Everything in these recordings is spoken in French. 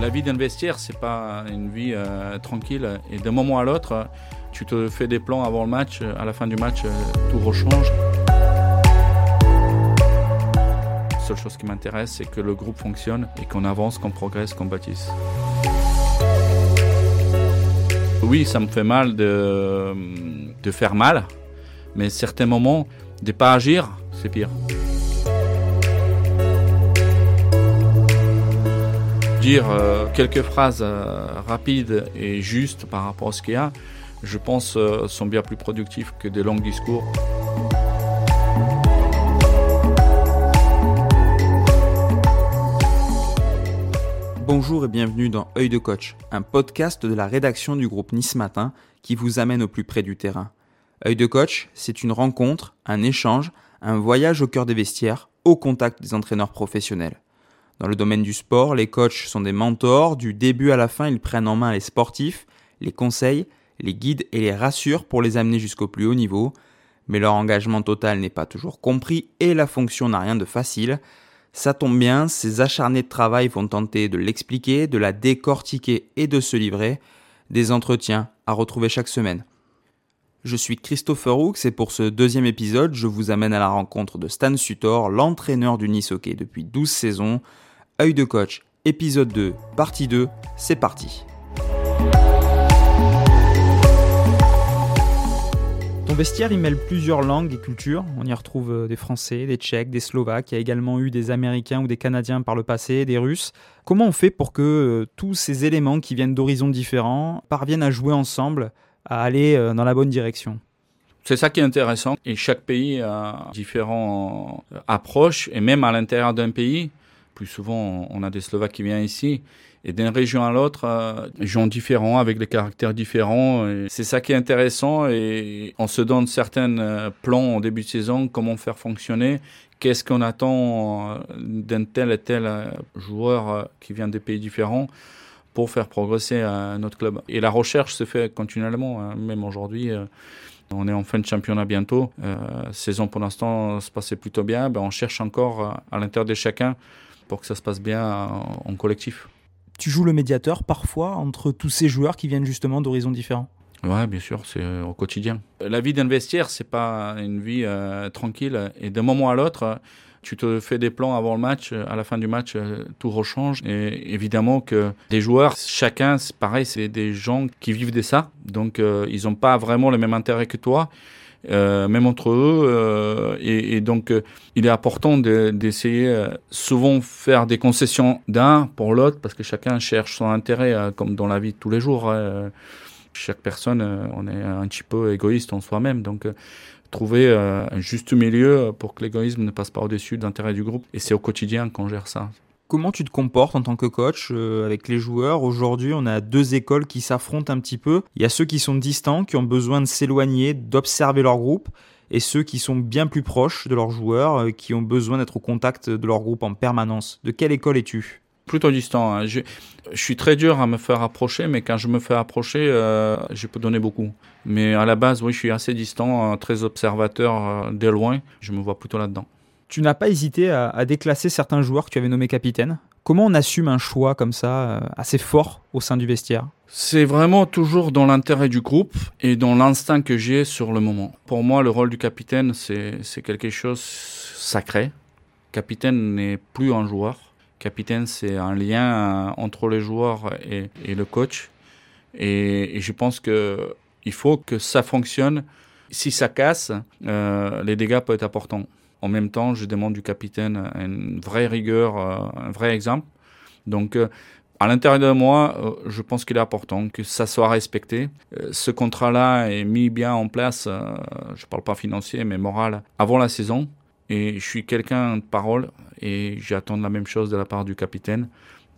La vie d'un vestiaire, c'est pas une vie euh, tranquille. Et d'un moment à l'autre, tu te fais des plans avant le match. À la fin du match, euh, tout rechange. La seule chose qui m'intéresse, c'est que le groupe fonctionne et qu'on avance, qu'on progresse, qu'on bâtisse. Oui, ça me fait mal de, de faire mal, mais certains moments, de pas agir, c'est pire. Dire euh, quelques phrases euh, rapides et justes par rapport à ce qu'il y a, je pense, euh, sont bien plus productifs que des longs discours. Bonjour et bienvenue dans Œil de coach, un podcast de la rédaction du groupe Nice Matin qui vous amène au plus près du terrain. Œil de coach, c'est une rencontre, un échange, un voyage au cœur des vestiaires, au contact des entraîneurs professionnels. Dans le domaine du sport, les coachs sont des mentors, du début à la fin ils prennent en main les sportifs, les conseils, les guident et les rassurent pour les amener jusqu'au plus haut niveau, mais leur engagement total n'est pas toujours compris et la fonction n'a rien de facile. Ça tombe bien, ces acharnés de travail vont tenter de l'expliquer, de la décortiquer et de se livrer. Des entretiens à retrouver chaque semaine. Je suis Christopher Roux et pour ce deuxième épisode, je vous amène à la rencontre de Stan Sutor, l'entraîneur du Nice Hockey depuis 12 saisons. Œil de coach, épisode 2, partie 2, c'est parti. Ton vestiaire, il mêle plusieurs langues et cultures. On y retrouve euh, des Français, des Tchèques, des Slovaques. Il y a également eu des Américains ou des Canadiens par le passé, des Russes. Comment on fait pour que euh, tous ces éléments qui viennent d'horizons différents parviennent à jouer ensemble, à aller euh, dans la bonne direction? C'est ça qui est intéressant. Et chaque pays a différentes approches. Et même à l'intérieur d'un pays, plus souvent on a des Slovaques qui viennent ici. Et d'une région à l'autre, euh, gens différents, avec des caractères différents. C'est ça qui est intéressant. Et on se donne certains euh, plans au début de saison, comment faire fonctionner? Qu'est-ce qu'on attend euh, d'un tel et tel euh, joueur qui vient des pays différents pour faire progresser notre club? Et la recherche se fait continuellement, hein. même aujourd'hui. On est en fin de championnat bientôt. Saison pour l'instant se passait plutôt bien. Ben, on cherche encore à l'intérieur de chacun pour que ça se passe bien en, en collectif. Tu joues le médiateur parfois entre tous ces joueurs qui viennent justement d'horizons différents? Ouais, bien sûr, c'est au quotidien. La vie d'un vestiaire, c'est pas une vie euh, tranquille. Et d'un moment à l'autre, tu te fais des plans avant le match, à la fin du match, euh, tout rechange. Et évidemment que les joueurs, chacun, c'est pareil, c'est des gens qui vivent de ça. Donc, euh, ils n'ont pas vraiment le même intérêt que toi. Euh, même entre eux. Euh, et, donc, euh, il est important d'essayer de, souvent faire des concessions d'un pour l'autre, parce que chacun cherche son intérêt, comme dans la vie de tous les jours. Hein. Chaque personne, on est un petit peu égoïste en soi-même. Donc, trouver un juste milieu pour que l'égoïsme ne passe pas au-dessus de l'intérêt du groupe. Et c'est au quotidien qu'on gère ça. Comment tu te comportes en tant que coach euh, avec les joueurs Aujourd'hui, on a deux écoles qui s'affrontent un petit peu. Il y a ceux qui sont distants, qui ont besoin de s'éloigner, d'observer leur groupe, et ceux qui sont bien plus proches de leurs joueurs, euh, qui ont besoin d'être au contact de leur groupe en permanence. De quelle école es-tu Plutôt distant. Hein. Je, suis très dur à me faire approcher, mais quand je me fais approcher, euh, je peux donner beaucoup. Mais à la base, oui, je suis assez distant, très observateur de loin. Je me vois plutôt là-dedans. Tu n'as pas hésité à, déclasser certains joueurs que tu avais nommés capitaines. Comment on assume un choix comme ça, euh, assez fort au sein du vestiaire? C'est vraiment toujours dans l'intérêt du groupe et dans l'instinct que j'ai sur le moment. Pour moi, le rôle du capitaine, c'est quelque chose sacré. Capitaine n'est plus un joueur. Capitaine, c'est un lien entre les joueurs et, le coach. Et, et je pense que il faut que ça fonctionne. Si ça casse, euh, les dégâts peuvent être importants. En même temps, je demande du capitaine une vraie rigueur, un vrai exemple. Donc, à l'intérieur de moi, je pense qu'il est important que ça soit respecté. Ce contrat-là est mis bien en place, je ne parle pas financier, mais moral, avant la saison. Et je suis quelqu'un de parole et j'attends la même chose de la part du capitaine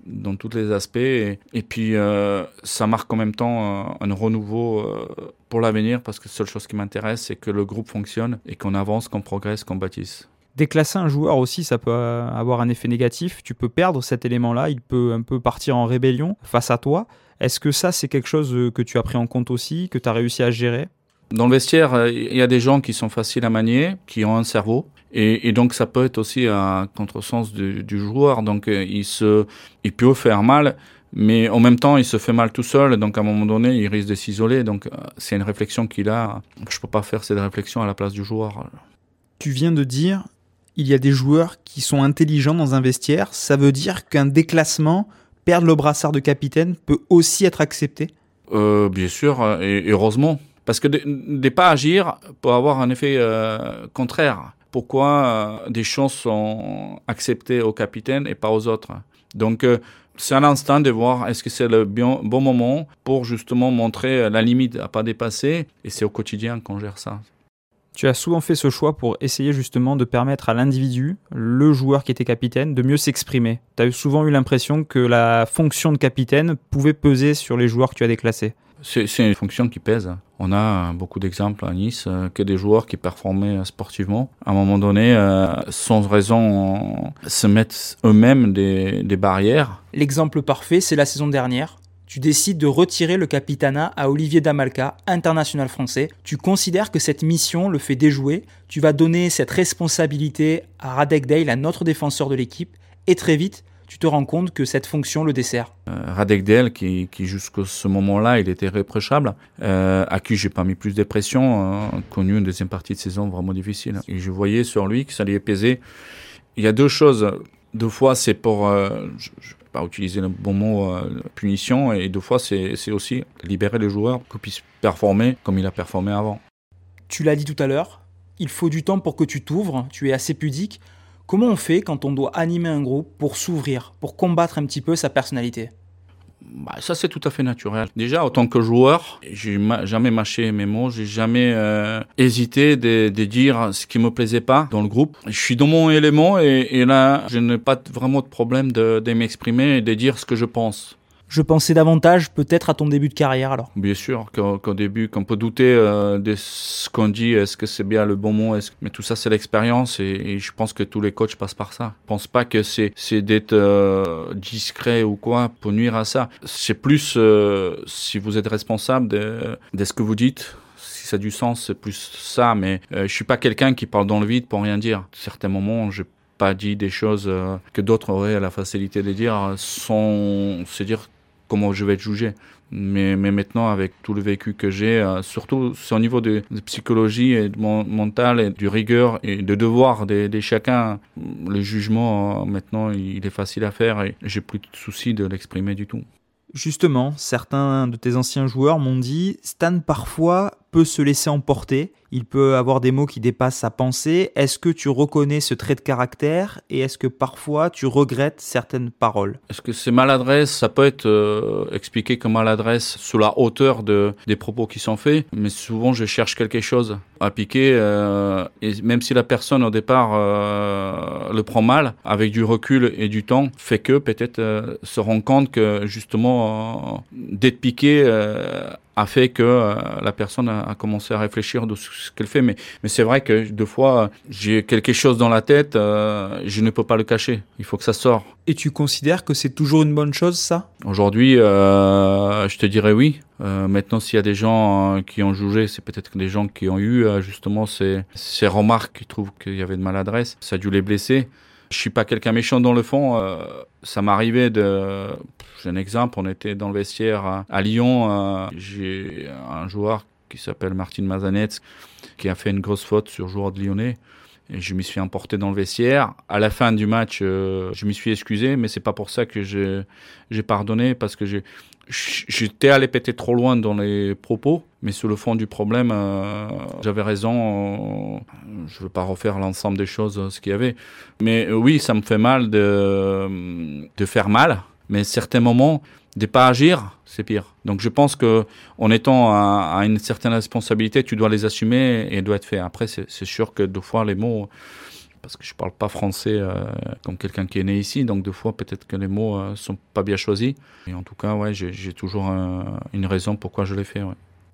dans tous les aspects. Et, et puis, euh, ça marque en même temps un, un renouveau euh, pour l'avenir parce que la seule chose qui m'intéresse, c'est que le groupe fonctionne et qu'on avance, qu'on progresse, qu'on bâtisse. Déclasser un joueur aussi, ça peut avoir un effet négatif. Tu peux perdre cet élément-là, il peut un peu partir en rébellion face à toi. Est-ce que ça, c'est quelque chose que tu as pris en compte aussi, que tu as réussi à gérer? Dans le vestiaire, il y a des gens qui sont faciles à manier, qui ont un cerveau Et, donc ça peut être aussi un contresens du, du joueur. Donc euh, il se, il peut faire mal, mais en même temps il se fait mal tout seul. Donc à un moment donné, il risque de s'isoler. Donc euh, c'est une réflexion qu'il a. Je peux pas faire cette réflexion à la place du joueur. Tu viens de dire, il y a des joueurs qui sont intelligents dans un vestiaire. Ça veut dire qu'un déclassement, perdre le brassard de capitaine, peut aussi être accepté? Euh, bien sûr, et heureusement. Parce que de ne pas agir peut avoir un effet euh, contraire pourquoi euh, des choses sont acceptées au capitaine et pas aux autres. Donc, euh, c'est un instant de voir est-ce que c'est le bon, moment pour justement montrer la limite à pas dépasser. Et c'est au quotidien qu'on gère ça. Tu as souvent fait ce choix pour essayer justement de permettre à l'individu, le joueur qui était capitaine, de mieux s'exprimer. Tu as souvent eu l'impression que la fonction de capitaine pouvait peser sur les joueurs que tu as déclassés. C'est une fonction qui pèse. On a beaucoup d'exemples à Nice euh, que des joueurs qui performaient sportivement, à un moment donné, euh, sans raison, se mettent eux-mêmes des, barrières. L'exemple parfait, c'est la saison dernière. Tu décides de retirer le capitanat à Olivier Damalka, international français. Tu considères que cette mission le fait déjouer. Tu vas donner cette responsabilité à Radek Dale, un autre défenseur de l'équipe. Et très vite, tu te rends compte que cette fonction le dessert. Euh, Radek Del, qui, qui jusqu'à ce moment-là, il était réprochable, euh, à qui j'ai pas mis plus de pression, euh, connu une deuxième partie de saison vraiment difficile. Et je voyais sur lui que ça allait peser. Il y a deux choses. Deux fois, c'est pour, euh, je, ne vais pas utiliser le bon mot, euh, punition, et deux fois, c'est aussi libérer les joueurs pour qu'ils puissent performer comme il a performé avant. Tu l'as dit tout à l'heure, il faut du temps pour que tu t'ouvres, tu es assez pudique. Comment on fait quand on doit animer un groupe pour s'ouvrir, pour combattre un petit peu sa personnalité? Bah, ça c'est tout à fait naturel. Déjà, en tant que joueur, j'ai jamais mâché mes mots, j'ai jamais euh, hésité de, dire ce qui me plaisait pas dans le groupe. Je suis dans mon élément et, là, je n'ai pas vraiment de problème de m'exprimer et de dire ce que je pense je pensais davantage peut-être à ton début de carrière alors. Bien sûr qu'au début, qu'on peut douter euh, de ce qu'on dit, est-ce que c'est bien le bon mot, mais tout ça c'est l'expérience et, je pense que tous les coachs passent par ça. Je pense pas que c'est, d'être euh, discret ou quoi pour nuire à ça. C'est plus euh, si vous êtes responsable de, ce que vous dites, si ça a du sens, c'est plus ça. Mais euh, je suis pas quelqu'un qui parle dans le vide pour rien dire. Certains moments, j'ai pas dit des choses que d'autres auraient la facilité de dire sans se dire comment je vais être jugé. Mais, mais maintenant, avec tout le vécu que j'ai, euh, surtout au niveau de, psychologie et de mental et du rigueur et de devoir de, de chacun, le jugement, euh, maintenant, il est facile à faire et j'ai plus de soucis de l'exprimer du tout. Justement, certains de tes anciens joueurs m'ont dit Stan parfois peut se laisser emporter, il peut avoir des mots qui dépassent sa pensée. Est-ce que tu reconnais ce trait de caractère et est-ce que parfois tu regrettes certaines paroles? Est-ce que c'est maladresse Ça peut être euh, expliqué comme maladresse sous la hauteur de, des propos qui sont faits, mais souvent je cherche quelque chose à piquer euh, et même si la personne au départ euh, le prend mal, avec du recul et du temps, fait que peut-être se rend compte que justement d'être piqué a fait que la personne a, a, commencé à réfléchir de ce qu'elle fait. Mais, mais c'est vrai que deux fois, j'ai quelque chose dans la tête, euh, je ne peux pas le cacher. Il faut que ça sorte. Et tu considères que c'est toujours une bonne chose, ça? Aujourd'hui, euh, je te dirais oui. Euh, maintenant, s'il y a des gens euh, qui ont jugé, c'est peut-être des gens qui ont eu euh, justement ces, ces remarques, qui trouvent qu'il y avait de maladresse. Ça a dû les blesser. Je suis pas quelqu'un méchant dans le fond. Ça m'arrivait de. J'ai un exemple. On était dans le vestiaire à, à Lyon. J'ai un joueur qui s'appelle Martin Mazanetz qui a fait une grosse faute sur joueur de Lyonnais. Et je me suis emporté dans le vestiaire. À la fin du match, euh, je me suis excusé, mais c'est pas pour ça que j'ai pardonné, parce que j'étais allé péter trop loin dans les propos. Mais sur le fond du problème, euh, j'avais raison. Euh, je veux pas refaire l'ensemble des choses, euh, ce qu'il y avait. Mais oui, ça me fait mal de faire mal. Mais certains moments, de pas agir, c'est pire. Donc je pense que en étant à, une certaine responsabilité, tu dois les assumer et doit être fait. Après, c'est sûr que deux fois les mots, parce que je parle pas français euh, comme quelqu'un qui est né ici, donc deux fois peut-être que les mots euh, sont pas bien choisis. Et en tout cas, ouais, j'ai toujours un, une raison pourquoi je l'ai fait.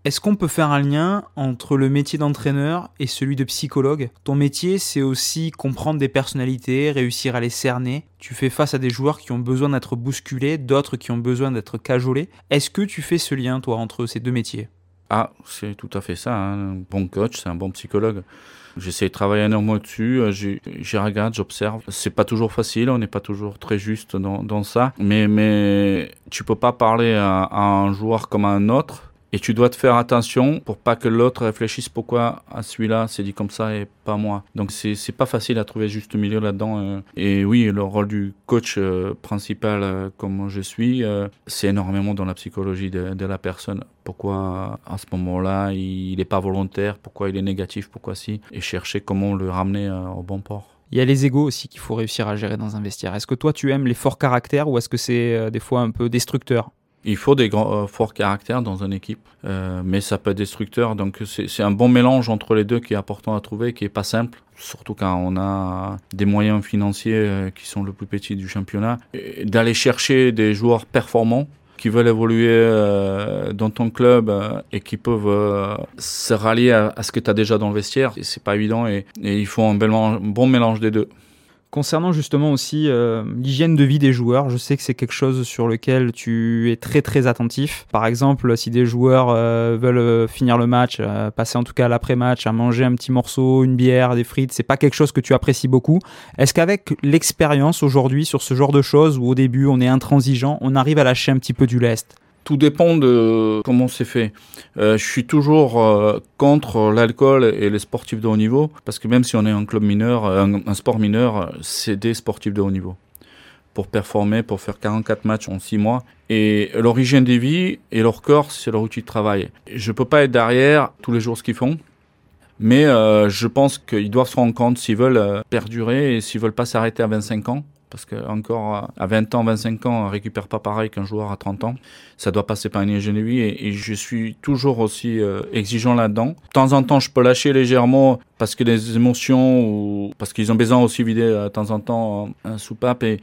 Est-ce qu'on peut faire un lien entre le métier d'entraîneur et celui de psychologue? Ton métier, c'est aussi comprendre des personnalités, réussir à les cerner. Tu fais face à des joueurs qui ont besoin d'être bousculés, d'autres qui ont besoin d'être cajolés. Est-ce que tu fais ce lien, toi, entre ces deux métiers? Ah, c'est tout à fait ça. Hein. Un bon coach, c'est un bon psychologue. J'essaie de travailler énormément dessus. Euh, j'y regarde, j'observe. C'est pas toujours facile, on n'est pas toujours très juste dans, dans, ça. Mais, mais tu peux pas parler à, à un joueur comme à un autre et tu dois te faire attention pour pas que l'autre réfléchisse pourquoi à celui-là c'est dit comme ça et pas moi. Donc c'est pas facile à trouver juste milieu là-dedans. Euh. Et oui, le rôle du coach euh, principal euh, comme je suis, c'est énormément dans la psychologie de, de, la personne. Pourquoi à ce moment-là il n'est pas volontaire, pourquoi il est négatif, pourquoi si, et chercher comment le ramener au bon port. Il y a les égaux aussi qu'il faut réussir à gérer dans un vestiaire. Est-ce que toi tu aimes les forts caractères ou est-ce que c'est des fois un peu destructeur? Il faut des euh, forts caractères dans une équipe, euh, mais ça peut être destructeur. Donc c'est un bon mélange entre les deux qui est important à trouver, qui est pas simple, surtout quand on a des moyens financiers euh, qui sont le plus petits du championnat. D'aller chercher des joueurs performants qui veulent évoluer dans ton club et qui peuvent se rallier à, ce que tu as déjà dans le vestiaire, c'est pas évident et, il faut un bon mélange des deux. Concernant justement aussi euh, l'hygiène de vie des joueurs, je sais que c'est quelque chose sur lequel tu es très très attentif. Par exemple, si des joueurs euh, veulent euh, finir le match, passer en tout cas l'après-match, à manger un petit morceau, une bière, des frites, c'est pas quelque chose que tu apprécies beaucoup. Est-ce qu'avec l'expérience aujourd'hui sur ce genre de choses, où au début on est intransigeant, on arrive à lâcher un petit peu du lest? Tout dépend de comment c'est fait. Euh, je suis toujours euh, contre l'alcool et les sportifs de haut niveau, parce que même si on est un club mineur, euh, un, sport mineur, c'est des sportifs de haut niveau. Pour performer, pour faire 44 matchs en 6 mois. Et l'origine des vies et leur corps, c'est leur outil de travail. Je peux pas être derrière tous les jours ce qu'ils font. Mais je pense qu'ils doivent se rendre compte s'ils veulent perdurer et s'ils veulent pas s'arrêter à 25 ans parce qu'encore à 20 ans, 25 ans, on récupère pas pareil qu'un joueur à 30 ans. Ça doit passer par une hygiène et, et je suis toujours aussi euh, exigeant là-dedans. De temps en temps, je peux lâcher légèrement parce que des émotions ou parce qu'ils ont besoin aussi vider euh, de temps en temps un soupape et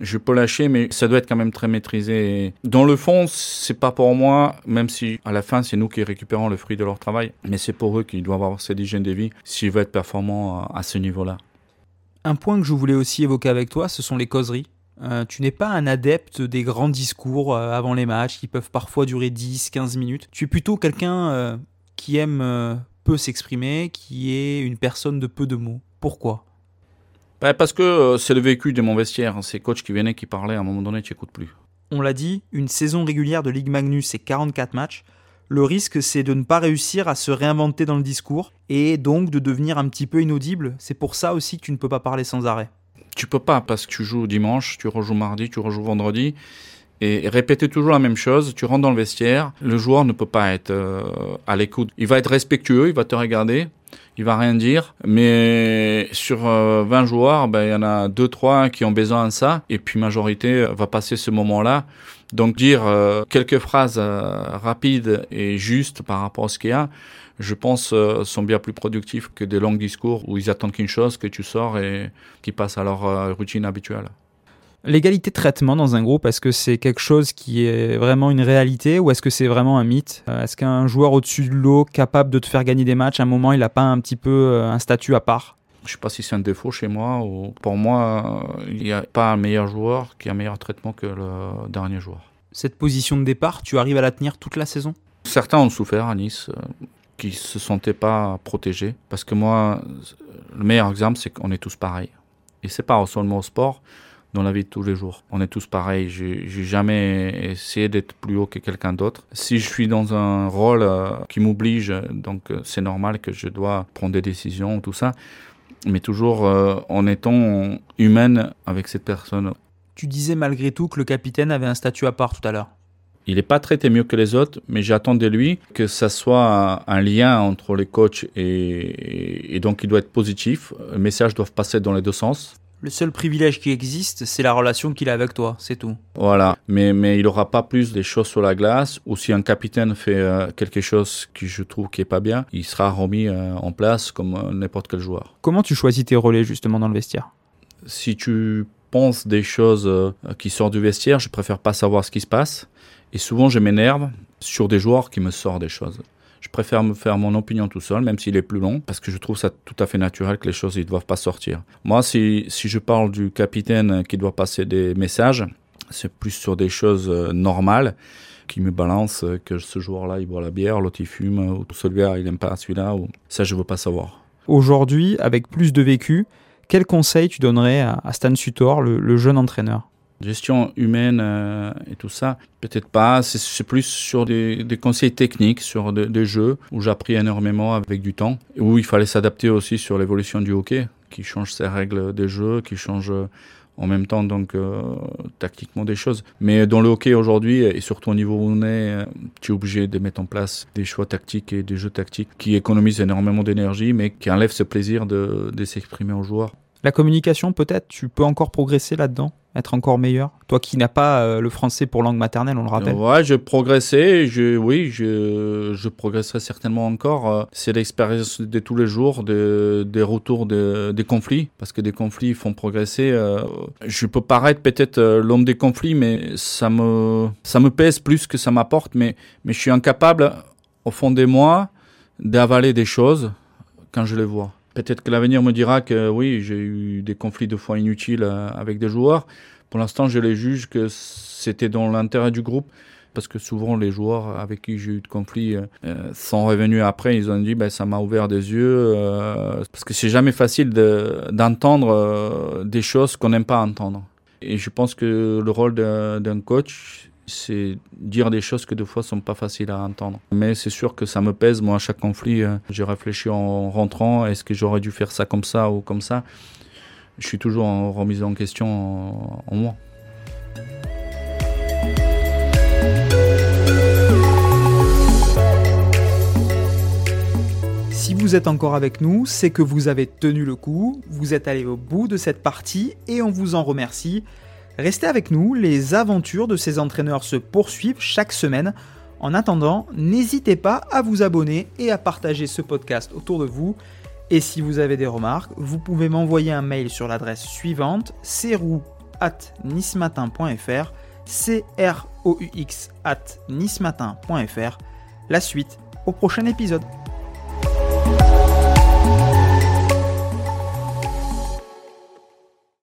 je peux lâcher, mais ça doit être quand même très maîtrisé. Dans le fond, c'est pas pour moi, même si à la fin, c'est nous qui récupérons le fruit de leur travail, mais c'est pour eux qu'ils doivent avoir cette hygiène de vie s'ils veulent être performants à ce niveau-là. Un point que je voulais aussi évoquer avec toi, ce sont les causeries. Euh, tu n'es pas un adepte des grands discours euh, avant les matchs qui peuvent parfois durer 10-15 minutes. Tu es plutôt quelqu'un euh, qui aime peu s'exprimer, qui est une personne de peu de mots. Pourquoi? Bah, Parce que c'est le vécu de mon vestiaire. Ces coachs qui venaient, qui parlaient, à un moment donné, tu n'écoutes plus. On l'a dit, une saison régulière de Ligue Magnus, c'est 44 matchs le risque c'est de ne pas réussir à se réinventer dans le discours et donc de devenir un petit peu inaudible. C'est pour ça aussi que tu ne peux pas parler sans arrêt. Tu peux pas parce que tu joues dimanche, tu rejoues mardi, tu rejoues vendredi et répéter toujours la même chose. Tu rentres dans le vestiaire, le joueur ne peut pas être euh, à l'écoute. Il va être respectueux, il va te regarder, il va rien dire. Mais sur 20 euh, joueurs, ben, il y en a 2-3 qui ont besoin de ça. Et puis majorité va passer ce moment-là. Donc dire euh, quelques phrases rapides et justes par rapport à ce qu'il y a, je pense, sont bien plus productifs que des longs discours où ils attendent qu'une chose, que tu sors et qu'ils passent à leur routine habituelle. L'égalité de traitement dans un groupe, est-ce que c'est quelque chose qui est vraiment une réalité ou est-ce que c'est vraiment un mythe? Euh, Est-ce qu'un joueur au-dessus de l'eau, capable de te faire gagner des matchs, à un moment, il n'a pas un petit peu euh, un statut à part? Je ne sais pas si c'est un défaut chez moi ou pour moi, il n'y a pas un meilleur joueur qui a un meilleur traitement que le dernier joueur. Cette position de départ, tu arrives à la tenir toute la saison? Certains ont souffert à Nice, euh, qui se sentaient pas protégés. Parce que moi, le meilleur exemple, c'est qu'on est tous pareils. Et c'est pas seulement au sport, dans la vie de tous les jours. On est tous pareils. J'ai jamais essayé d'être plus haut que quelqu'un d'autre. Si je suis dans un rôle euh, qui m'oblige, donc euh, c'est normal que je dois prendre des décisions, tout ça. Mais toujours euh, en étant humaine avec cette personne. Tu disais malgré tout que le capitaine avait un statut à part tout à l'heure. Il n'est pas traité mieux que les autres, mais j'attends de lui que ça soit un lien entre les coachs et, et donc il doit être positif. Les messages doivent passer dans les deux sens. Le seul privilège qui existe, c'est la relation qu'il a avec toi, c'est tout. Voilà, mais, mais il n'aura pas plus des choses sur la glace, ou si un capitaine fait euh, quelque chose qui je trouve qui est pas bien, il sera remis euh, en place comme euh, n'importe quel joueur. Comment tu choisis tes relais justement dans le vestiaire? Si tu penses des choses qui sortent du vestiaire, je préfère pas savoir ce qui se passe, et souvent je m'énerve sur des joueurs qui me sortent des choses. Je préfère me faire mon opinion tout seul, même s'il est plus long, parce que je trouve ça tout à fait naturel que les choses ne doivent pas sortir. Moi, si, si je parle du capitaine qui doit passer des messages, c'est plus sur des choses euh, normales qui me balance euh, que ce joueur-là il boit la bière, l'autre il fume, ou celui-là il n'aime pas celui-là, ou ça je veux pas savoir. Aujourd'hui, avec plus de vécu, quel conseil tu donnerais à, Stan Sutor, le, jeune entraîneur? Gestion humaine euh, et tout ça, peut-être pas. C'est plus sur des, conseils techniques, sur des jeux où j'ai appris énormément avec du temps, où il fallait s'adapter aussi sur l'évolution du hockey, qui change ses règles des jeux, qui change en même temps donc euh, tactiquement des choses. Mais dans le hockey aujourd'hui, et surtout au niveau où on est, euh, tu es obligé de mettre en place des choix tactiques et des jeux tactiques qui économisent énormément d'énergie, mais qui enlèvent ce plaisir de, de s'exprimer aux joueurs. La communication, peut-être, tu peux encore progresser là-dedans être encore meilleur? Toi qui n'as pas euh, le français pour langue maternelle, on le rappelle. Ouais, je progressais, je, oui, je, progresserai certainement encore. Euh, c'est l'expérience de tous les jours, de, des retours de, des conflits, parce que des conflits font progresser. Euh, je peux paraître peut-être l'homme des conflits, mais ça me, ça me pèse plus que ça m'apporte, mais, mais je suis incapable, au fond de moi, d'avaler des choses quand je les vois. Peut-être que l'avenir me dira que oui, j'ai eu des conflits de fois inutiles euh, avec des joueurs. Pour l'instant, je les juge que c'était dans l'intérêt du groupe parce que souvent les joueurs avec qui j'ai eu de conflits euh, euh, sont revenus après, ils ont dit ben, ça m'a ouvert des yeux, parce que c'est jamais facile d'entendre des choses qu'on n'aime pas entendre. Et je pense que le rôle d'un coach, c'est dire des choses que des fois sont pas faciles à entendre. Mais c'est sûr que ça me pèse. Moi, à chaque conflit, euh, j'ai réfléchi en rentrant. Est-ce que j'aurais dû faire ça comme ça ou comme ça? Je suis toujours en remise en question en, moi. Si vous êtes encore avec nous, c'est que vous avez tenu le coup, vous êtes allé au bout de cette partie et on vous en remercie. Restez avec nous, les aventures de ces entraîneurs se poursuivent chaque semaine. En attendant, n'hésitez pas à vous abonner et à partager ce podcast autour de vous. Et si vous avez des remarques, vous pouvez m'envoyer un mail sur l'adresse suivante crou at nismatin.fr c r o u x at nismatin.fr. La suite au prochain épisode.